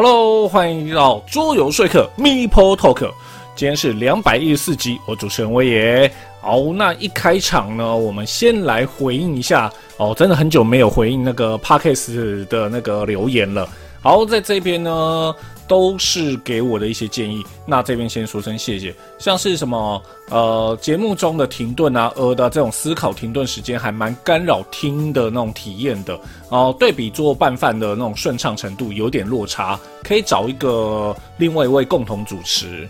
Hello，欢迎到桌游说客 Meeple Talk，今天是两百一十四集，我主持人威爷。好，那一开场呢，我们先来回应一下哦，真的很久没有回应那个 Parkes 的那个留言了。好，在这边呢。都是给我的一些建议，那这边先说声谢谢。像是什么呃节目中的停顿啊，呃的这种思考停顿时间，还蛮干扰听的那种体验的。哦，对比做拌饭的那种顺畅程度有点落差，可以找一个另外一位共同主持。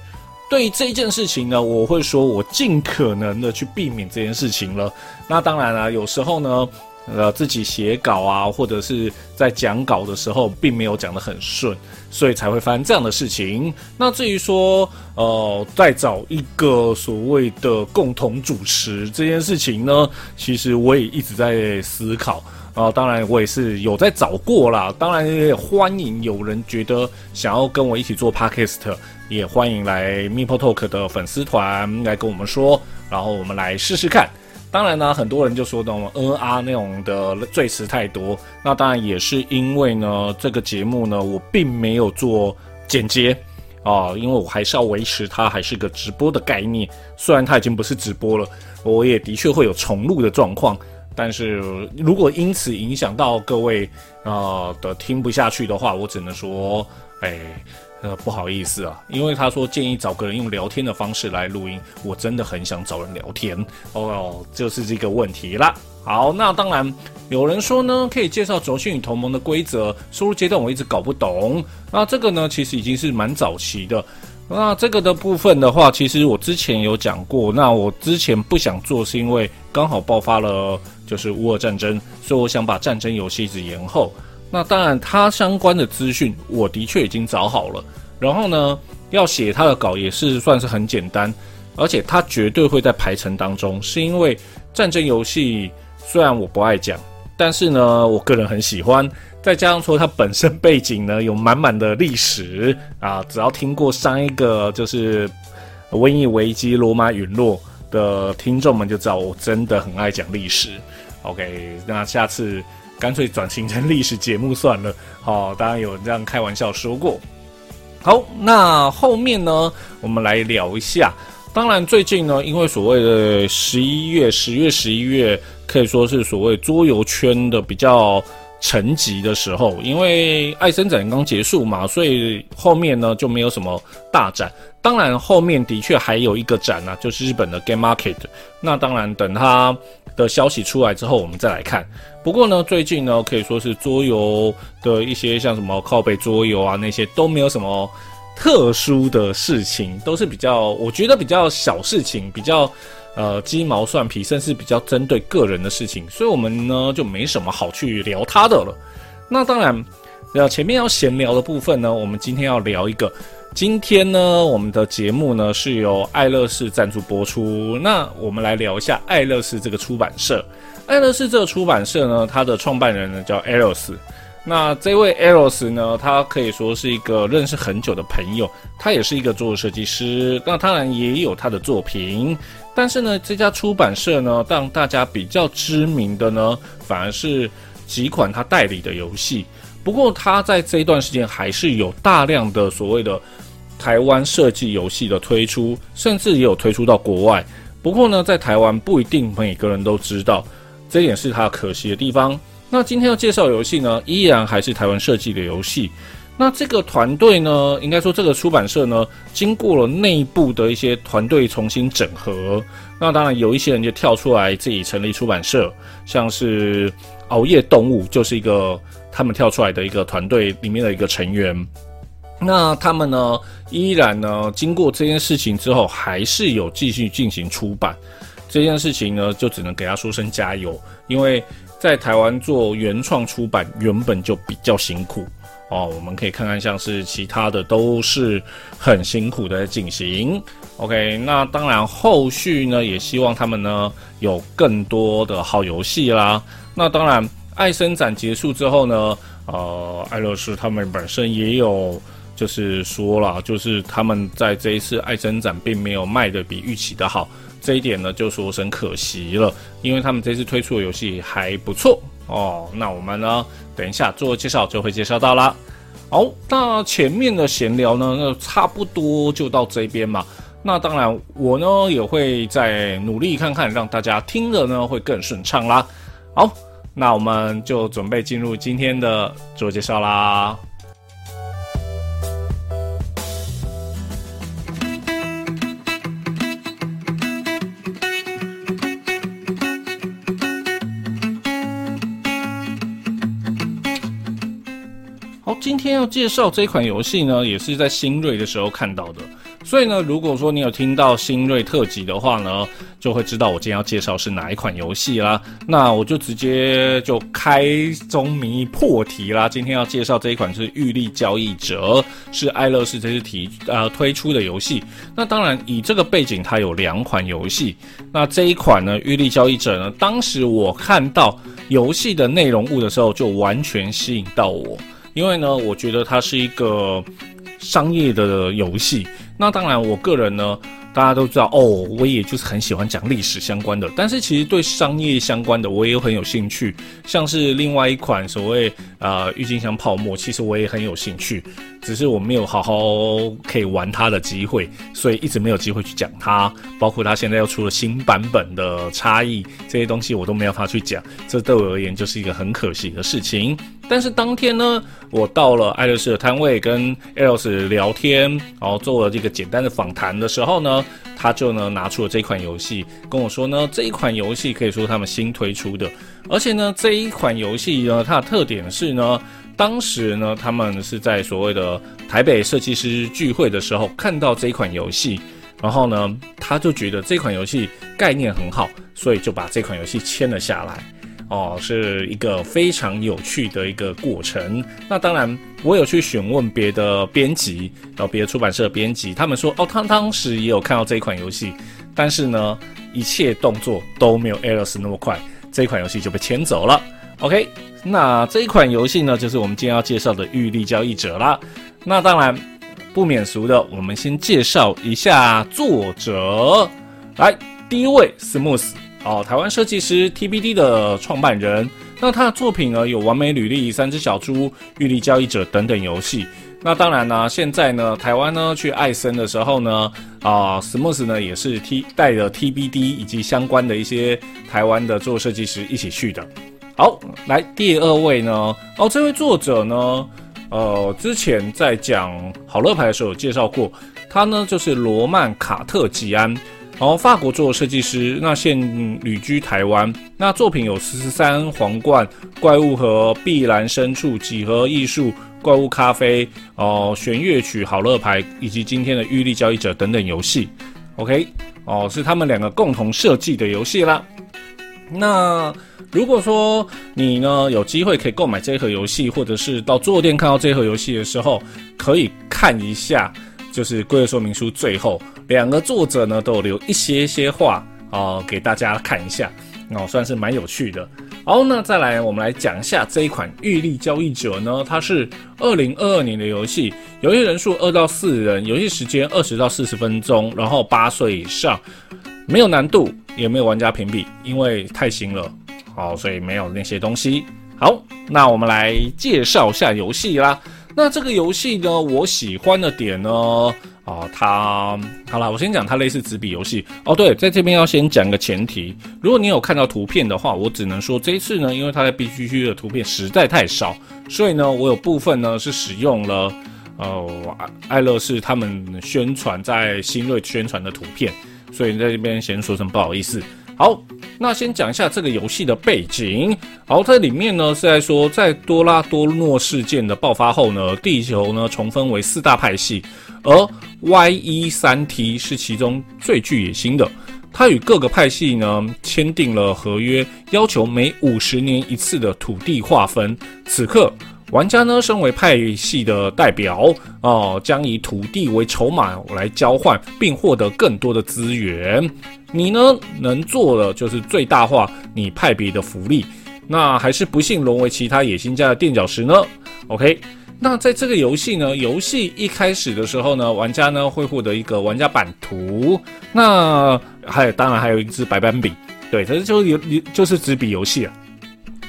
对于这件事情呢，我会说我尽可能的去避免这件事情了。那当然了，有时候呢。呃，自己写稿啊，或者是在讲稿的时候，并没有讲得很顺，所以才会发生这样的事情。那至于说，呃，再找一个所谓的共同主持这件事情呢，其实我也一直在思考啊。当然，我也是有在找过啦。当然，也欢迎有人觉得想要跟我一起做 podcast，也欢迎来 Meeple Talk 的粉丝团来跟我们说，然后我们来试试看。当然呢，很多人就说那种 N R 那种的赘词太多。那当然也是因为呢，这个节目呢，我并没有做剪接啊，因为我还是要维持它还是个直播的概念。虽然它已经不是直播了，我也的确会有重录的状况。但是如果因此影响到各位啊的听不下去的话，我只能说，哎。呃，不好意思啊，因为他说建议找个人用聊天的方式来录音，我真的很想找人聊天哦，就是这个问题啦。好，那当然有人说呢，可以介绍轴心与同盟的规则，输入阶段我一直搞不懂。那这个呢，其实已经是蛮早期的。那这个的部分的话，其实我之前有讲过。那我之前不想做，是因为刚好爆发了就是乌俄战争，所以我想把战争游戏一直延后。那当然，他相关的资讯我的确已经找好了。然后呢，要写他的稿也是算是很简单，而且他绝对会在排程当中。是因为战争游戏虽然我不爱讲，但是呢，我个人很喜欢。再加上说它本身背景呢有满满的历史啊，只要听过上一个就是瘟疫危机、罗马陨落的听众们就知道，我真的很爱讲历史。OK，那下次。干脆转型成历史节目算了。好，当然有这样开玩笑说过。好，那后面呢，我们来聊一下。当然，最近呢，因为所谓的十一月、十月、十一月，可以说是所谓桌游圈的比较沉寂的时候。因为爱森展刚结束嘛，所以后面呢就没有什么大展。当然，后面的确还有一个展呢，就是日本的 Game Market。那当然，等它的消息出来之后，我们再来看。不过呢，最近呢，可以说是桌游的一些像什么靠背桌游啊，那些都没有什么特殊的事情，都是比较我觉得比较小事情，比较呃鸡毛蒜皮，甚至比较针对个人的事情，所以我们呢就没什么好去聊它的了。那当然，要前面要闲聊的部分呢，我们今天要聊一个。今天呢，我们的节目呢是由爱乐士赞助播出。那我们来聊一下爱乐士这个出版社。爱乐士这个出版社呢，它的创办人呢叫 Eros。那这位 Eros 呢，他可以说是一个认识很久的朋友，他也是一个做设计师。那当然也有他的作品，但是呢，这家出版社呢，让大家比较知名的呢，反而是几款他代理的游戏。不过他在这一段时间还是有大量的所谓的台湾设计游戏的推出，甚至也有推出到国外。不过呢，在台湾不一定每个人都知道。这点是他可惜的地方。那今天要介绍游戏呢，依然还是台湾设计的游戏。那这个团队呢，应该说这个出版社呢，经过了内部的一些团队重新整合。那当然有一些人就跳出来自己成立出版社，像是熬夜动物就是一个他们跳出来的一个团队里面的一个成员。那他们呢，依然呢，经过这件事情之后，还是有继续进行出版。这件事情呢，就只能给他说声加油，因为在台湾做原创出版原本就比较辛苦哦。我们可以看看，像是其他的都是很辛苦的进行。OK，那当然后续呢，也希望他们呢有更多的好游戏啦。那当然，爱生展结束之后呢，呃，艾乐斯他们本身也有就是说了，就是他们在这一次爱生展并没有卖的比预期的好。这一点呢，就说声可惜了，因为他们这次推出的游戏还不错哦。那我们呢，等一下做介绍就会介绍到啦。好，那前面的闲聊呢，那差不多就到这边嘛。那当然，我呢也会再努力看看，让大家听的呢会更顺畅啦。好，那我们就准备进入今天的自我介绍啦。好今天要介绍这款游戏呢，也是在新锐的时候看到的。所以呢，如果说你有听到新锐特辑的话呢，就会知道我今天要介绍是哪一款游戏啦。那我就直接就开宗明义破题啦。今天要介绍这一款是《玉立交易者》，是爱乐士这次提呃推出的游戏。那当然，以这个背景，它有两款游戏。那这一款呢，《玉立交易者》呢，当时我看到游戏的内容物的时候，就完全吸引到我。因为呢，我觉得它是一个商业的游戏。那当然，我个人呢，大家都知道哦，我也就是很喜欢讲历史相关的。但是其实对商业相关的，我也有很有兴趣。像是另外一款所谓呃郁金香泡沫，其实我也很有兴趣。只是我没有好好可以玩它的机会，所以一直没有机会去讲它。包括它现在又出了新版本的差异，这些东西我都没有法去讲。这对我而言就是一个很可惜的事情。但是当天呢，我到了爱乐士的摊位跟 ELS 聊天，然后做了这个简单的访谈的时候呢，他就呢拿出了这款游戏，跟我说呢，这一款游戏可以说他们新推出的，而且呢，这一款游戏呢，它的特点是呢。当时呢，他们是在所谓的台北设计师聚会的时候看到这款游戏，然后呢，他就觉得这款游戏概念很好，所以就把这款游戏签了下来。哦，是一个非常有趣的一个过程。那当然，我有去询问别的编辑，然后别的出版社的编辑，他们说，哦，他当时也有看到这一款游戏，但是呢，一切动作都没有 Alice 那么快，这一款游戏就被签走了。OK，那这一款游戏呢，就是我们今天要介绍的《玉立交易者》啦。那当然不免俗的，我们先介绍一下作者。来，第一位 Smooth 哦，台湾设计师 TBD 的创办人。那他的作品呢，有《完美履历》《三只小猪》《玉立交易者》等等游戏。那当然呢，现在呢，台湾呢去艾森的时候呢，啊，Smooth 呢也是 T 带着 TBD 以及相关的一些台湾的做设计师一起去的。好，来第二位呢？哦，这位作者呢，呃，之前在讲好乐牌的时候有介绍过，他呢就是罗曼卡特吉安，然后法国做设计师，那现旅居台湾，那作品有《十三皇冠》、《怪物和碧蓝深处》、《几何艺术》、《怪物咖啡》、哦，弦乐曲、好乐牌以及今天的《玉立交易者》等等游戏。OK，哦，是他们两个共同设计的游戏啦。那如果说你呢有机会可以购买这一盒游戏，或者是到桌游店看到这一盒游戏的时候，可以看一下，就是规则说明书最后两个作者呢都有留一些些话啊给大家看一下，哦算是蛮有趣的。好，那再来我们来讲一下这一款《玉立交易者》呢，它是二零二二年的游戏，游戏人数二到四人，游戏时间二十到四十分钟，然后八岁以上。没有难度，也没有玩家屏蔽，因为太新了，好，所以没有那些东西。好，那我们来介绍一下游戏啦。那这个游戏呢，我喜欢的点呢，啊，它好了，我先讲它类似纸笔游戏哦。对，在这边要先讲个前提，如果你有看到图片的话，我只能说这一次呢，因为它在 B G G 的图片实在太少，所以呢，我有部分呢是使用了呃爱乐士他们宣传在新锐宣传的图片。所以在这边先说声不好意思。好，那先讲一下这个游戏的背景。好，在里面呢是在说，在多拉多诺事件的爆发后呢，地球呢重分为四大派系，而 Y 一三 T 是其中最具野心的。他与各个派系呢签订了合约，要求每五十年一次的土地划分。此刻。玩家呢，身为派系的代表，哦，将以土地为筹码来交换，并获得更多的资源。你呢，能做的就是最大化你派别的福利。那还是不幸沦为其他野心家的垫脚石呢？OK，那在这个游戏呢，游戏一开始的时候呢，玩家呢会获得一个玩家版图。那还有，当然还有一支白板笔，对，这就有就是纸笔游戏啊。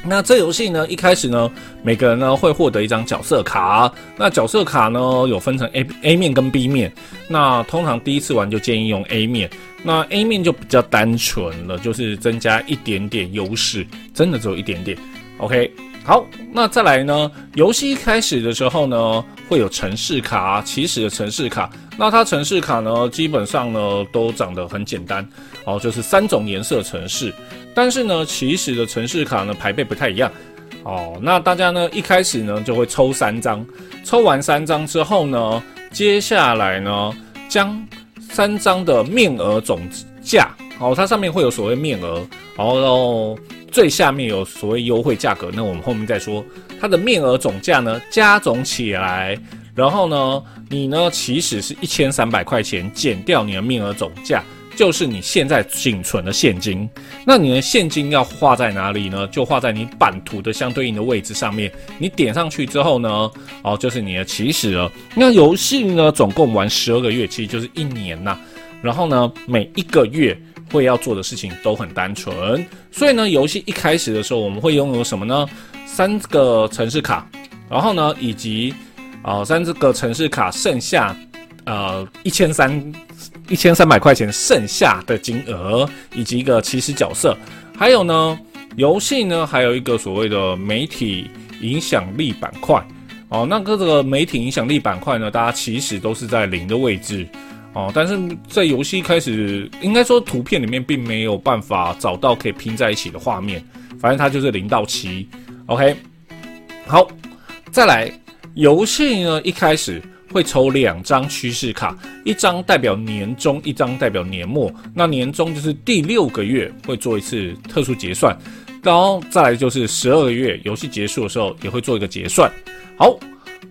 那这游戏呢，一开始呢，每个人呢会获得一张角色卡。那角色卡呢有分成 A A 面跟 B 面。那通常第一次玩就建议用 A 面。那 A 面就比较单纯了，就是增加一点点优势，真的只有一点点。OK，好，那再来呢，游戏一开始的时候呢，会有城市卡，啊起始的城市卡。那它城市卡呢，基本上呢都长得很简单，哦，就是三种颜色城市。但是呢，起始的城市卡呢排辈不太一样哦。那大家呢一开始呢就会抽三张，抽完三张之后呢，接下来呢将三张的面额总价哦，它上面会有所谓面额，然后最下面有所谓优惠价格，那我们后面再说。它的面额总价呢加总起来，然后呢你呢起始是一千三百块钱，减掉你的面额总价。就是你现在仅存的现金，那你的现金要画在哪里呢？就画在你版图的相对应的位置上面。你点上去之后呢，哦，就是你的起始了。那游戏呢，总共玩十二个月，其实就是一年呐。然后呢，每一个月会要做的事情都很单纯。所以呢，游戏一开始的时候，我们会拥有什么呢？三个城市卡，然后呢，以及啊，三这个城市卡剩下呃一千三。一千三百块钱剩下的金额，以及一个起始角色，还有呢，游戏呢还有一个所谓的媒体影响力板块哦。那个这个媒体影响力板块呢，大家其实都是在零的位置哦。但是在游戏开始，应该说图片里面并没有办法找到可以拼在一起的画面，反正它就是零到七。OK，好，再来，游戏呢一开始。会抽两张趋势卡，一张代表年终，一张代表年末。那年终就是第六个月会做一次特殊结算，然后再来就是十二个月游戏结束的时候也会做一个结算。好，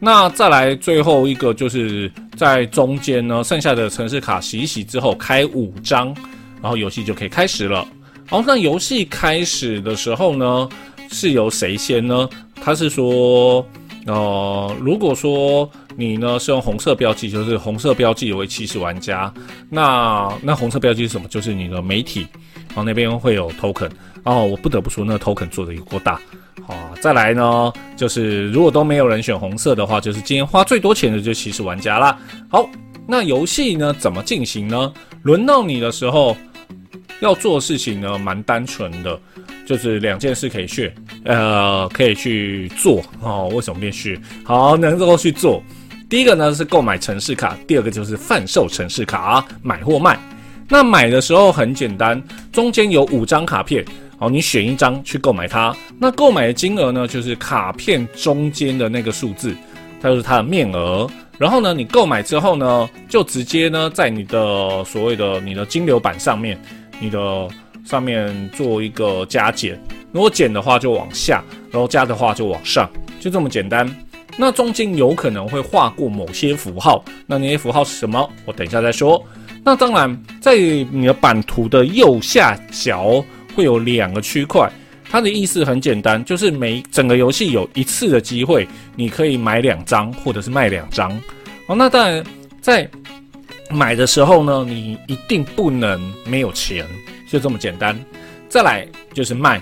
那再来最后一个就是在中间呢，剩下的城市卡洗一洗之后开五张，然后游戏就可以开始了。好，那游戏开始的时候呢，是由谁先呢？他是说。呃，如果说你呢是用红色标记，就是红色标记为起始玩家，那那红色标记是什么？就是你的媒体，然后那边会有 token。哦，我不得不说，那个 token 做的有够大。再来呢，就是如果都没有人选红色的话，就是今天花最多钱的就起始玩家啦。好，那游戏呢怎么进行呢？轮到你的时候，要做事情呢蛮单纯的。就是两件事可以去，呃，可以去做哦。为什么变续？好，能够去做。第一个呢是购买城市卡，第二个就是贩售城市卡，买或卖。那买的时候很简单，中间有五张卡片，好，你选一张去购买它。那购买的金额呢，就是卡片中间的那个数字，它就是它的面额。然后呢，你购买之后呢，就直接呢在你的所谓的你的金流板上面，你的。上面做一个加减，如果减的话就往下，然后加的话就往上，就这么简单。那中间有可能会划过某些符号，那那些符号是什么？我等一下再说。那当然，在你的版图的右下角会有两个区块，它的意思很简单，就是每整个游戏有一次的机会，你可以买两张或者是卖两张。哦，那当然在买的时候呢，你一定不能没有钱。就这么简单，再来就是卖，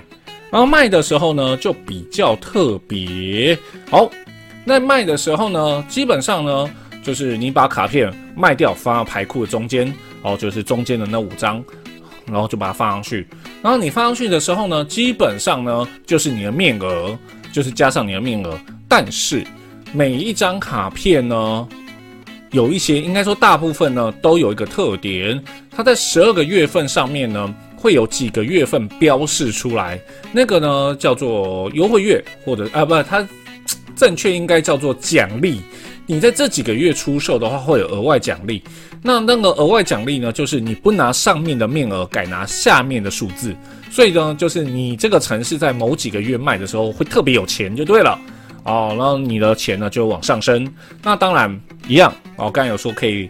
然后卖的时候呢就比较特别。好，那卖的时候呢，基本上呢就是你把卡片卖掉，放到牌库的中间，哦，就是中间的那五张，然后就把它放上去。然后你放上去的时候呢，基本上呢就是你的面额，就是加上你的面额。但是每一张卡片呢，有一些应该说大部分呢都有一个特点。它在十二个月份上面呢，会有几个月份标示出来，那个呢叫做优惠月，或者啊不，它正确应该叫做奖励。你在这几个月出售的话，会有额外奖励。那那个额外奖励呢，就是你不拿上面的面额，改拿下面的数字。所以呢，就是你这个城市在某几个月卖的时候，会特别有钱就对了哦。然后你的钱呢就往上升。那当然一样哦，刚才有说可以。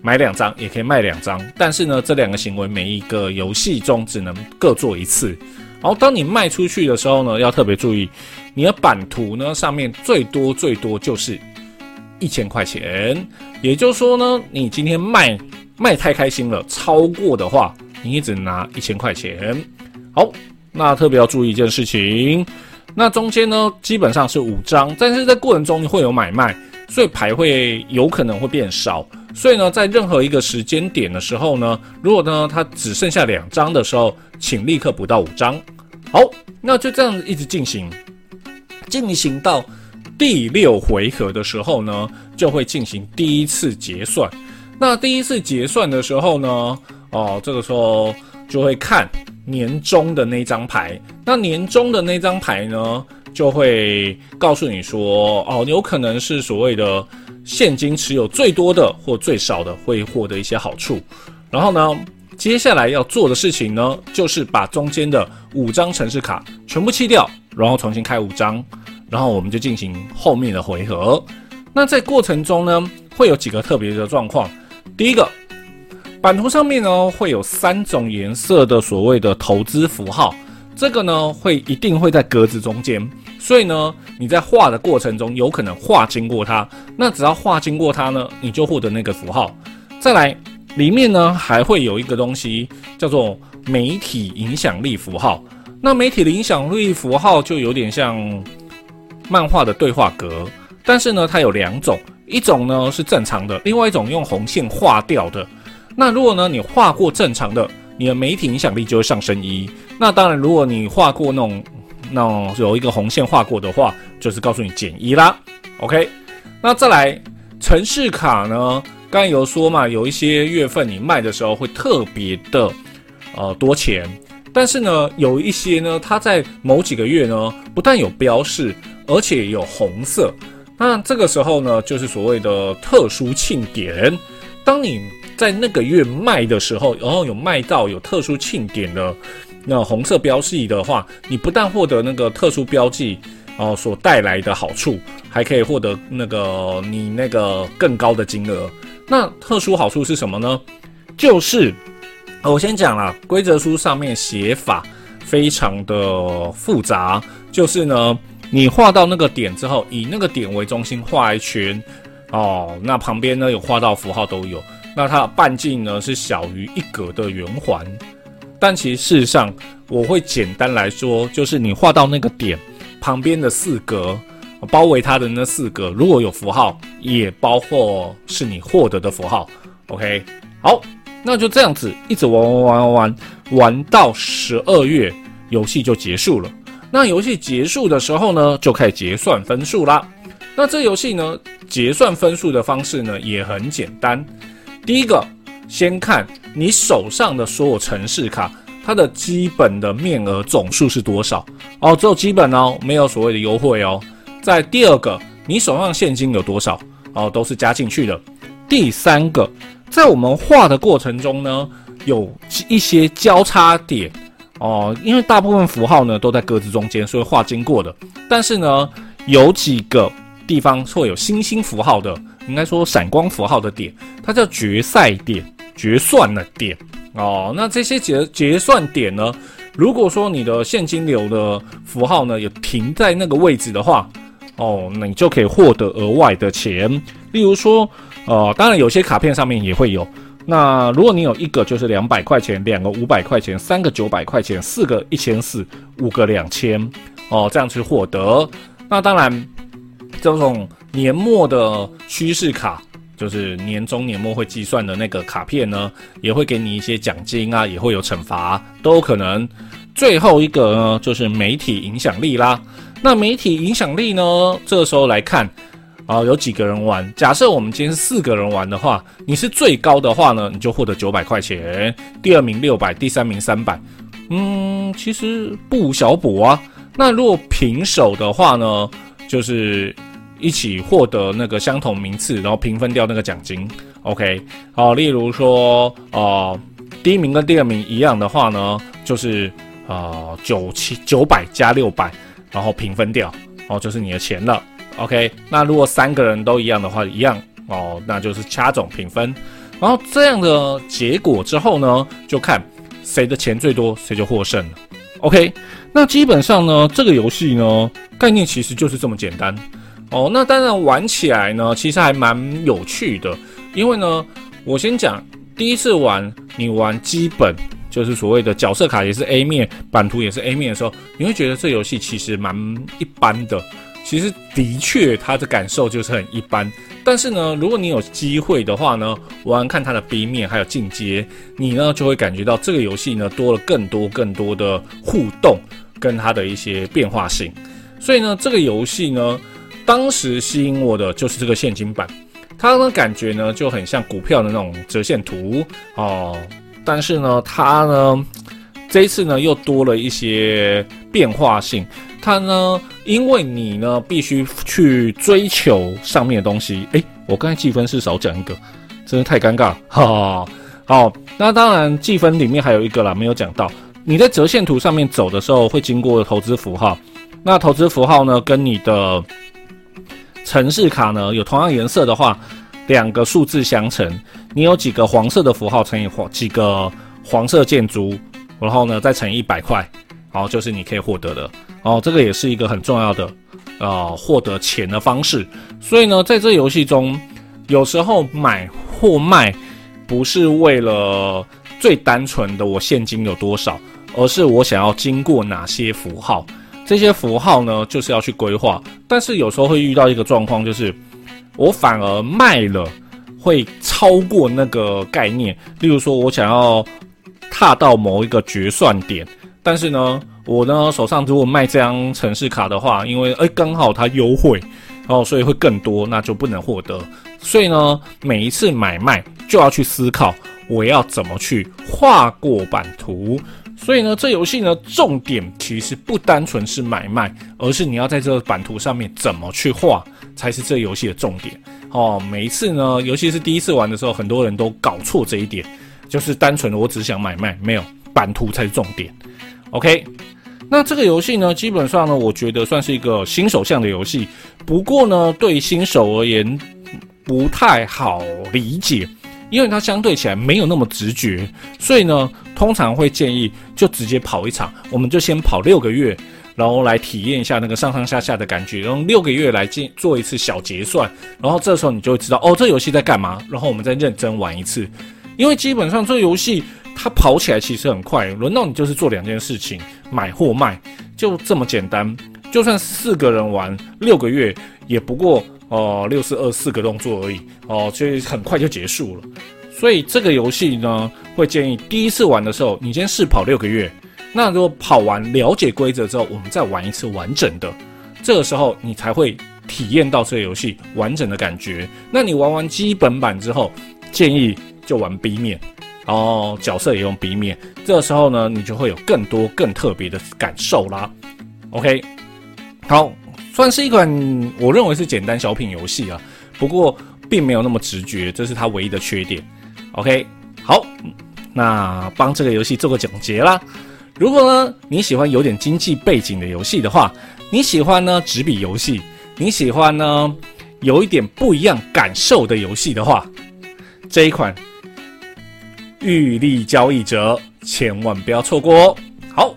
买两张也可以卖两张，但是呢，这两个行为每一个游戏中只能各做一次。然后当你卖出去的时候呢，要特别注意，你的版图呢上面最多最多就是一千块钱。也就是说呢，你今天卖卖太开心了，超过的话，你只能拿一千块钱。好，那特别要注意一件事情，那中间呢基本上是五张，但是在过程中会有买卖，所以牌会有可能会变少。所以呢，在任何一个时间点的时候呢，如果呢它只剩下两张的时候，请立刻补到五张。好，那就这样子一直进行，进行到第六回合的时候呢，就会进行第一次结算。那第一次结算的时候呢，哦，这个时候就会看。年终的那张牌，那年终的那张牌呢，就会告诉你说，哦，有可能是所谓的现金持有最多的或最少的会获得一些好处。然后呢，接下来要做的事情呢，就是把中间的五张城市卡全部弃掉，然后重新开五张，然后我们就进行后面的回合。那在过程中呢，会有几个特别的状况，第一个。版图上面呢，会有三种颜色的所谓的投资符号，这个呢会一定会在格子中间，所以呢你在画的过程中有可能画经过它，那只要画经过它呢，你就获得那个符号。再来，里面呢还会有一个东西叫做媒体影响力符号，那媒体的影响力符号就有点像漫画的对话格，但是呢它有两种，一种呢是正常的，另外一种用红线画掉的。那如果呢，你画过正常的，你的媒体影响力就会上升一。那当然，如果你画过那种那种有一个红线画过的话，就是告诉你减一啦。OK，那再来城市卡呢？刚有说嘛，有一些月份你卖的时候会特别的呃多钱，但是呢，有一些呢，它在某几个月呢，不但有标示，而且有红色。那这个时候呢，就是所谓的特殊庆典。当你在那个月卖的时候，然后有卖到有特殊庆典的那红色标记的话，你不但获得那个特殊标记哦所带来的好处，还可以获得那个你那个更高的金额。那特殊好处是什么呢？就是我先讲了，规则书上面写法非常的复杂，就是呢，你画到那个点之后，以那个点为中心画一圈哦，那旁边呢有画到符号都有。那它的半径呢是小于一格的圆环，但其实事实上，我会简单来说，就是你画到那个点旁边的四格，包围它的那四格，如果有符号，也包括是你获得的符号。OK，好，那就这样子一直玩玩玩玩玩，玩到十二月，游戏就结束了。那游戏结束的时候呢，就开始结算分数啦。那这游戏呢，结算分数的方式呢，也很简单。第一个，先看你手上的所有城市卡，它的基本的面额总数是多少哦，只有基本哦，没有所谓的优惠哦。在第二个，你手上现金有多少哦，都是加进去的。第三个，在我们画的过程中呢，有一些交叉点哦，因为大部分符号呢都在格子中间，所以画经过的。但是呢，有几个地方会有星星符号的。应该说闪光符号的点，它叫决赛点、决算的点哦。那这些结结算点呢？如果说你的现金流的符号呢有停在那个位置的话，哦，那你就可以获得额外的钱。例如说，呃，当然有些卡片上面也会有。那如果你有一个就是两百块钱，两个五百块钱，三个九百块钱，四个一千四，五个两千，哦，这样去获得。那当然，这种。年末的趋势卡，就是年终年末会计算的那个卡片呢，也会给你一些奖金啊，也会有惩罚，都有可能。最后一个呢，就是媒体影响力啦。那媒体影响力呢，这个时候来看啊，有几个人玩？假设我们今天四个人玩的话，你是最高的话呢，你就获得九百块钱；第二名六百，第三名三百。嗯，其实不小补啊。那如果平手的话呢，就是。一起获得那个相同名次，然后平分掉那个奖金。OK，好，例如说，呃，第一名跟第二名一样的话呢，就是呃九七九百加六百，然后平分掉，哦，就是你的钱了。OK，那如果三个人都一样的话，一样哦，那就是掐总平分。然后这样的结果之后呢，就看谁的钱最多，谁就获胜了。OK，那基本上呢，这个游戏呢，概念其实就是这么简单。哦，那当然玩起来呢，其实还蛮有趣的。因为呢，我先讲第一次玩，你玩基本就就是所谓的角色卡也是 A 面，版图也是 A 面的时候，你会觉得这游戏其实蛮一般的。其实的确，它的感受就是很一般。但是呢，如果你有机会的话呢，玩看它的 B 面还有进阶，你呢就会感觉到这个游戏呢多了更多更多的互动跟它的一些变化性。所以呢，这个游戏呢，当时吸引我的就是这个现金版，它呢感觉呢就很像股票的那种折线图哦。但是呢，它呢这一次呢又多了一些变化性。它呢，因为你呢必须去追求上面的东西。诶，我刚才计分是少讲一个，真的太尴尬。哈，好，那当然计分里面还有一个啦，没有讲到。你在折线图上面走的时候，会经过投资符号。那投资符号呢，跟你的城市卡呢有同样颜色的话，两个数字相乘。你有几个黄色的符号乘以黄几个黄色建筑，然后呢再乘一百块，好，就是你可以获得的。哦，这个也是一个很重要的，呃，获得钱的方式。所以呢，在这游戏中，有时候买或卖，不是为了最单纯的我现金有多少，而是我想要经过哪些符号。这些符号呢，就是要去规划。但是有时候会遇到一个状况，就是我反而卖了，会超过那个概念。例如说，我想要踏到某一个决算点，但是呢。我呢手上如果卖这张城市卡的话，因为哎刚好它优惠，然后所以会更多，那就不能获得。所以呢，每一次买卖就要去思考我要怎么去画过版图。所以呢，这游戏呢重点其实不单纯是买卖，而是你要在这个版图上面怎么去画才是这游戏的重点。哦，每一次呢，尤其是第一次玩的时候，很多人都搞错这一点，就是单纯的我只想买卖，没有版图才是重点。OK。那这个游戏呢，基本上呢，我觉得算是一个新手向的游戏。不过呢，对新手而言不太好理解，因为它相对起来没有那么直觉。所以呢，通常会建议就直接跑一场，我们就先跑六个月，然后来体验一下那个上上下下的感觉，用六个月来进做一次小结算。然后这时候你就会知道，哦，这游戏在干嘛。然后我们再认真玩一次，因为基本上这游戏。它跑起来其实很快，轮到你就是做两件事情，买或卖，就这么简单。就算四个人玩六个月，也不过哦六四二四个动作而已哦，所以很快就结束了。所以这个游戏呢，会建议第一次玩的时候，你先试跑六个月。那如果跑完了解规则之后，我们再玩一次完整的，这个时候你才会体验到这个游戏完整的感觉。那你玩完基本版之后，建议就玩 B 面。哦，角色也用 B 面，这个时候呢，你就会有更多更特别的感受啦。OK，好，算是一款我认为是简单小品游戏啊，不过并没有那么直觉，这是它唯一的缺点。OK，好，那帮这个游戏做个总结啦。如果呢你喜欢有点经济背景的游戏的话，你喜欢呢纸笔游戏，你喜欢呢有一点不一样感受的游戏的话，这一款。玉立交易者，千万不要错过哦！好，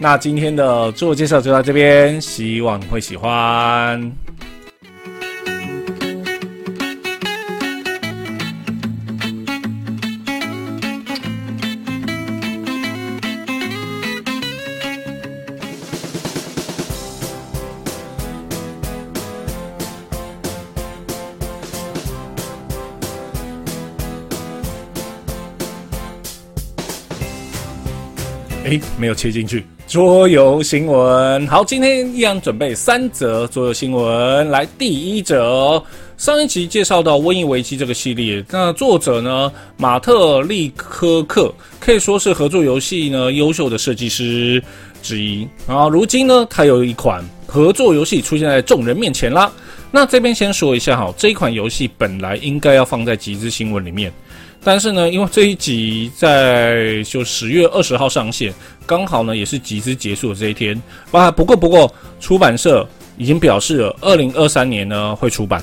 那今天的自我介绍就到这边，希望你会喜欢。没有切进去。桌游新闻，好，今天依然准备三则桌游新闻。来，第一则，上一集介绍到《瘟疫危机》这个系列，那作者呢，马特利科克可以说是合作游戏呢优秀的设计师之一。然后，如今呢，他有一款合作游戏出现在众人面前啦。那这边先说一下哈，这一款游戏本来应该要放在集资新闻里面。但是呢，因为这一集在就十月二十号上线，刚好呢也是集资结束的这一天。啊，不过不过出版社已经表示了，二零二三年呢会出版。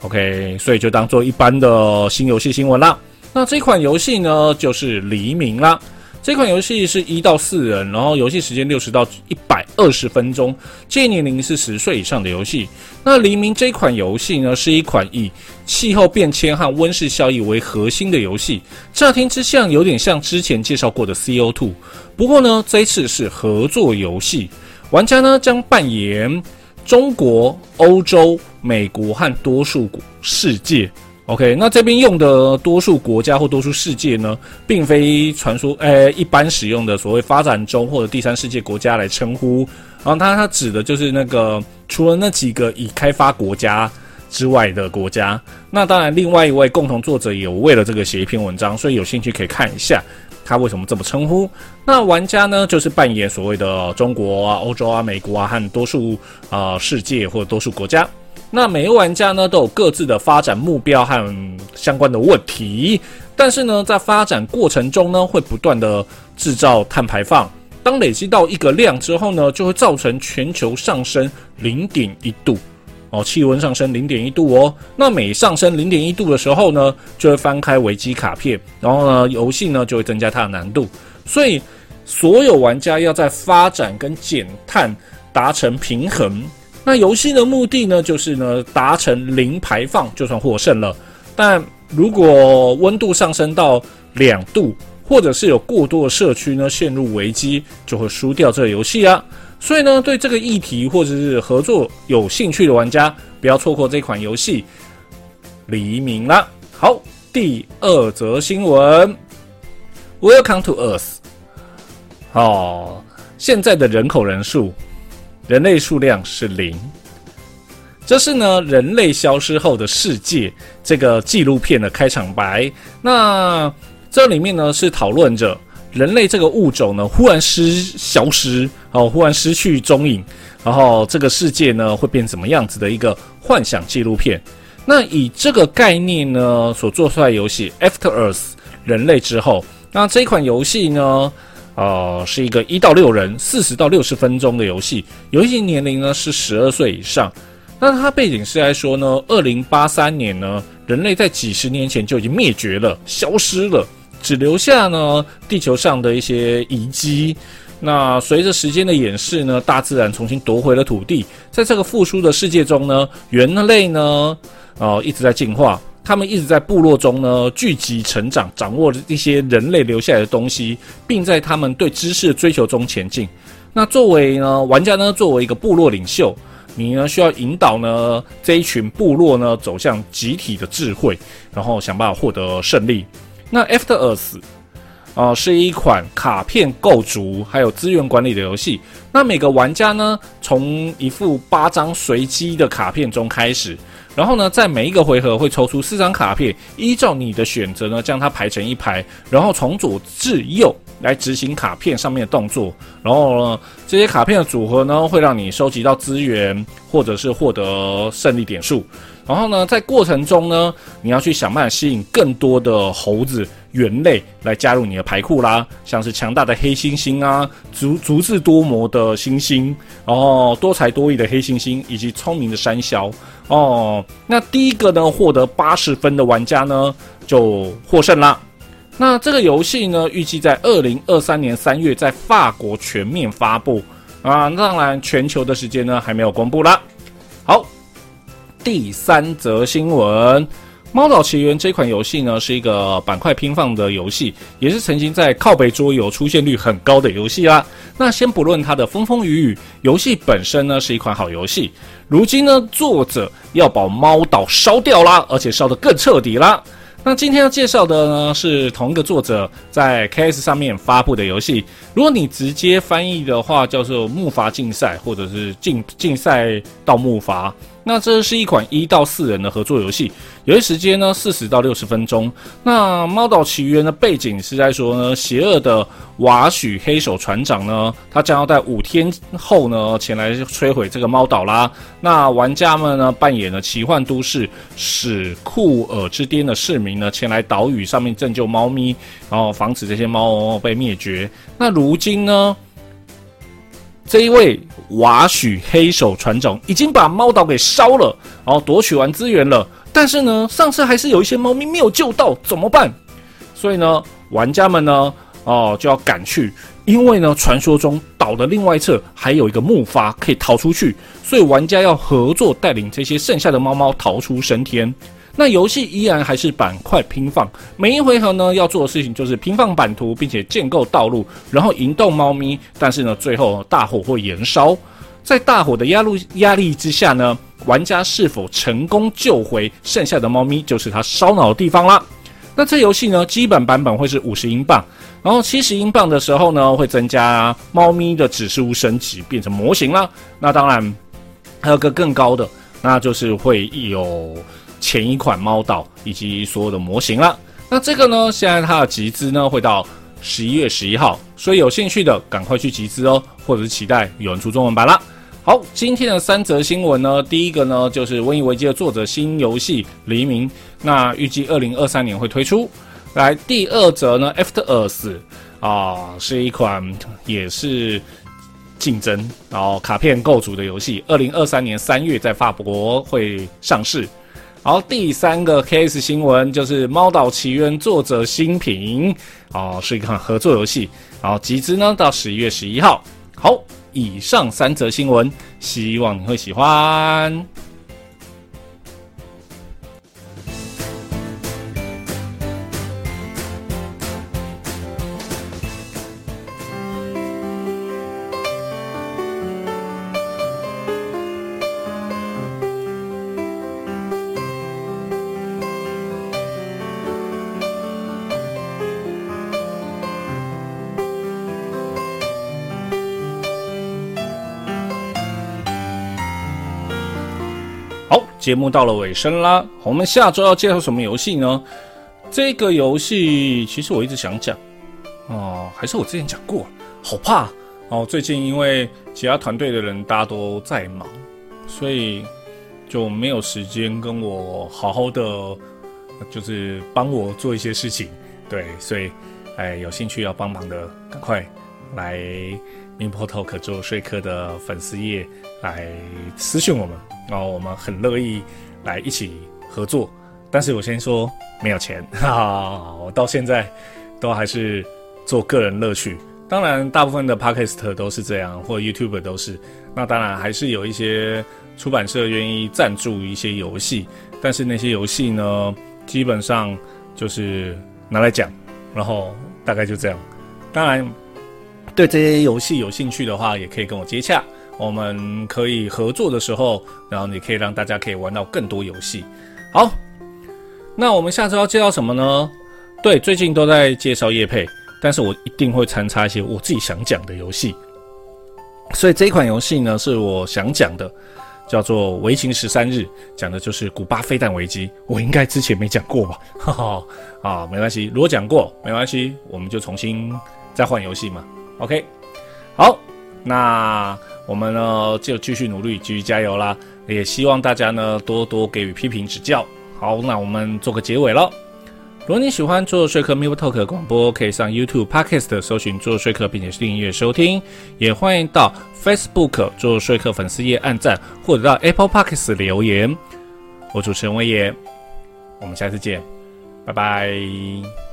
OK，所以就当做一般的新游戏新闻啦。那这款游戏呢就是黎明啦。这款游戏是一到四人，然后游戏时间六十到一百二十分钟，建议年龄是十岁以上的游戏。那黎明这款游戏呢，是一款以气候变迁和温室效应为核心的游戏，乍听之下有点像之前介绍过的 CO2，不过呢，这一次是合作游戏，玩家呢将扮演中国、欧洲、美国和多数世界。OK，那这边用的多数国家或多数世界呢，并非传说，呃，一般使用的所谓发展中或者第三世界国家来称呼，然后它它指的就是那个除了那几个已开发国家之外的国家。那当然，另外一位共同作者有为了这个写一篇文章，所以有兴趣可以看一下他为什么这么称呼。那玩家呢，就是扮演所谓的中国啊、欧洲啊、美国啊和多数啊世界或者多数国家。那每个玩家呢都有各自的发展目标和相关的问题，但是呢，在发展过程中呢，会不断的制造碳排放。当累积到一个量之后呢，就会造成全球上升零点一度哦，气温上升零点一度哦。那每上升零点一度的时候呢，就会翻开维基卡片，然后呢，游戏呢就会增加它的难度。所以，所有玩家要在发展跟减碳达成平衡。那游戏的目的呢，就是呢达成零排放就算获胜了。但如果温度上升到两度，或者是有过多的社区呢陷入危机，就会输掉这个游戏啊。所以呢，对这个议题或者是合作有兴趣的玩家，不要错过这款游戏。黎明了，好，第二则新闻，Welcome to Earth。哦，现在的人口人数。人类数量是零，这是呢人类消失后的世界这个纪录片的开场白。那这里面呢是讨论着人类这个物种呢忽然失消失，哦，忽然失去踪影，然后这个世界呢会变怎么样子的一个幻想纪录片。那以这个概念呢所做出来游戏《After Earth》人类之后，那这款游戏呢？呃，是一个一到六人、四十到六十分钟的游戏，游戏年龄呢是十二岁以上。那它背景是来说呢，二零八三年呢，人类在几十年前就已经灭绝了、消失了，只留下呢地球上的一些遗迹。那随着时间的演示呢，大自然重新夺回了土地，在这个复苏的世界中呢，人类呢，呃，一直在进化。他们一直在部落中呢聚集成长，掌握着一些人类留下来的东西，并在他们对知识的追求中前进。那作为呢玩家呢，作为一个部落领袖，你呢需要引导呢这一群部落呢走向集体的智慧，然后想办法获得胜利。那 After Earth 啊是一款卡片构筑还有资源管理的游戏。那每个玩家呢从一副八张随机的卡片中开始。然后呢，在每一个回合会抽出四张卡片，依照你的选择呢，将它排成一排，然后从左至右来执行卡片上面的动作。然后呢，这些卡片的组合呢，会让你收集到资源，或者是获得胜利点数。然后呢，在过程中呢，你要去想办法吸引更多的猴子、猿类来加入你的牌库啦，像是强大的黑猩猩啊，足足智多谋的猩猩，然后多才多艺的黑猩猩，以及聪明的山魈。哦，那第一个呢，获得八十分的玩家呢，就获胜啦。那这个游戏呢，预计在二零二三年三月在法国全面发布啊。当然，全球的时间呢，还没有公布啦。好。第三则新闻，《猫岛奇缘》这款游戏呢，是一个板块拼放的游戏，也是曾经在靠北桌游出现率很高的游戏啦。那先不论它的风风雨雨，游戏本身呢是一款好游戏。如今呢，作者要把猫岛烧掉啦，而且烧得更彻底啦。那今天要介绍的呢，是同一个作者在 KS 上面发布的游戏。如果你直接翻译的话，叫做木筏竞赛，或者是竞竞赛到木筏。那这是一款一到四人的合作游戏，游戏时间呢四十到六十分钟。那《猫岛奇缘》的背景是在说呢，邪恶的瓦许黑手船长呢，他将要在五天后呢前来摧毁这个猫岛啦。那玩家们呢扮演了奇幻都市史库尔之巅的市民呢，前来岛屿上面拯救猫咪，然后防止这些猫被灭绝。那如今呢？这一位瓦许黑手船长已经把猫岛给烧了，然后夺取完资源了。但是呢，上次还是有一些猫咪没有救到，怎么办？所以呢，玩家们呢，哦就要赶去，因为呢，传说中岛的另外一侧还有一个木筏可以逃出去，所以玩家要合作带领这些剩下的猫猫逃出升天。那游戏依然还是板块拼放，每一回合呢要做的事情就是拼放版图，并且建构道路，然后引动猫咪。但是呢，最后大火会燃烧，在大火的压力压力之下呢，玩家是否成功救回剩下的猫咪，就是他烧脑的地方啦。那这游戏呢，基本版本会是五十英镑，然后七十英镑的时候呢，会增加猫咪的指示物升级，变成模型啦。那当然还有个更高的，那就是会有。前一款猫岛以及所有的模型了。那这个呢，现在它的集资呢会到十一月十一号，所以有兴趣的赶快去集资哦，或者是期待有人出中文版啦。好，今天的三则新闻呢，第一个呢就是《瘟疫危机》的作者新游戏《黎明》，那预计二零二三年会推出。来，第二则呢，《After Earth》啊，是一款也是竞争然后卡片构筑的游戏，二零二三年三月在法国会上市。好，第三个 case 新闻就是《猫岛奇缘》作者新品，哦，是一款合作游戏，然后集资呢到十一月十一号。好，以上三则新闻，希望你会喜欢。节目到了尾声啦，我们下周要介绍什么游戏呢？这个游戏其实我一直想讲哦，还是我之前讲过，好怕哦。最近因为其他团队的人大家都在忙，所以就没有时间跟我好好的，就是帮我做一些事情。对，所以哎，有兴趣要帮忙的，赶快来 m i p o Talk 做说客的粉丝页来私信我们。然后我们很乐意来一起合作，但是我先说没有钱，哈哈，我到现在都还是做个人乐趣。当然，大部分的 podcast 都是这样，或 YouTube 都是。那当然还是有一些出版社愿意赞助一些游戏，但是那些游戏呢，基本上就是拿来讲，然后大概就这样。当然，对这些游戏有兴趣的话，也可以跟我接洽。我们可以合作的时候，然后你可以让大家可以玩到更多游戏。好，那我们下周要介绍什么呢？对，最近都在介绍叶配，但是我一定会参插一些我自己想讲的游戏。所以这款游戏呢，是我想讲的，叫做《围情十三日》，讲的就是古巴飞弹危机。我应该之前没讲过吧？哈哈，啊，没关系，如果讲过没关系，我们就重新再换游戏嘛。OK，好，那。我们呢就继续努力，继续加油啦！也希望大家呢多多给予批评指教。好，那我们做个结尾了。如果你喜欢做说客 m i p Talk 广播，可以上 YouTube Podcast 搜寻做说客，并且订阅收听。也欢迎到 Facebook 做说客粉丝页按赞，或者到 Apple Podcast 留言。我主持人威爷，我们下次见，拜拜。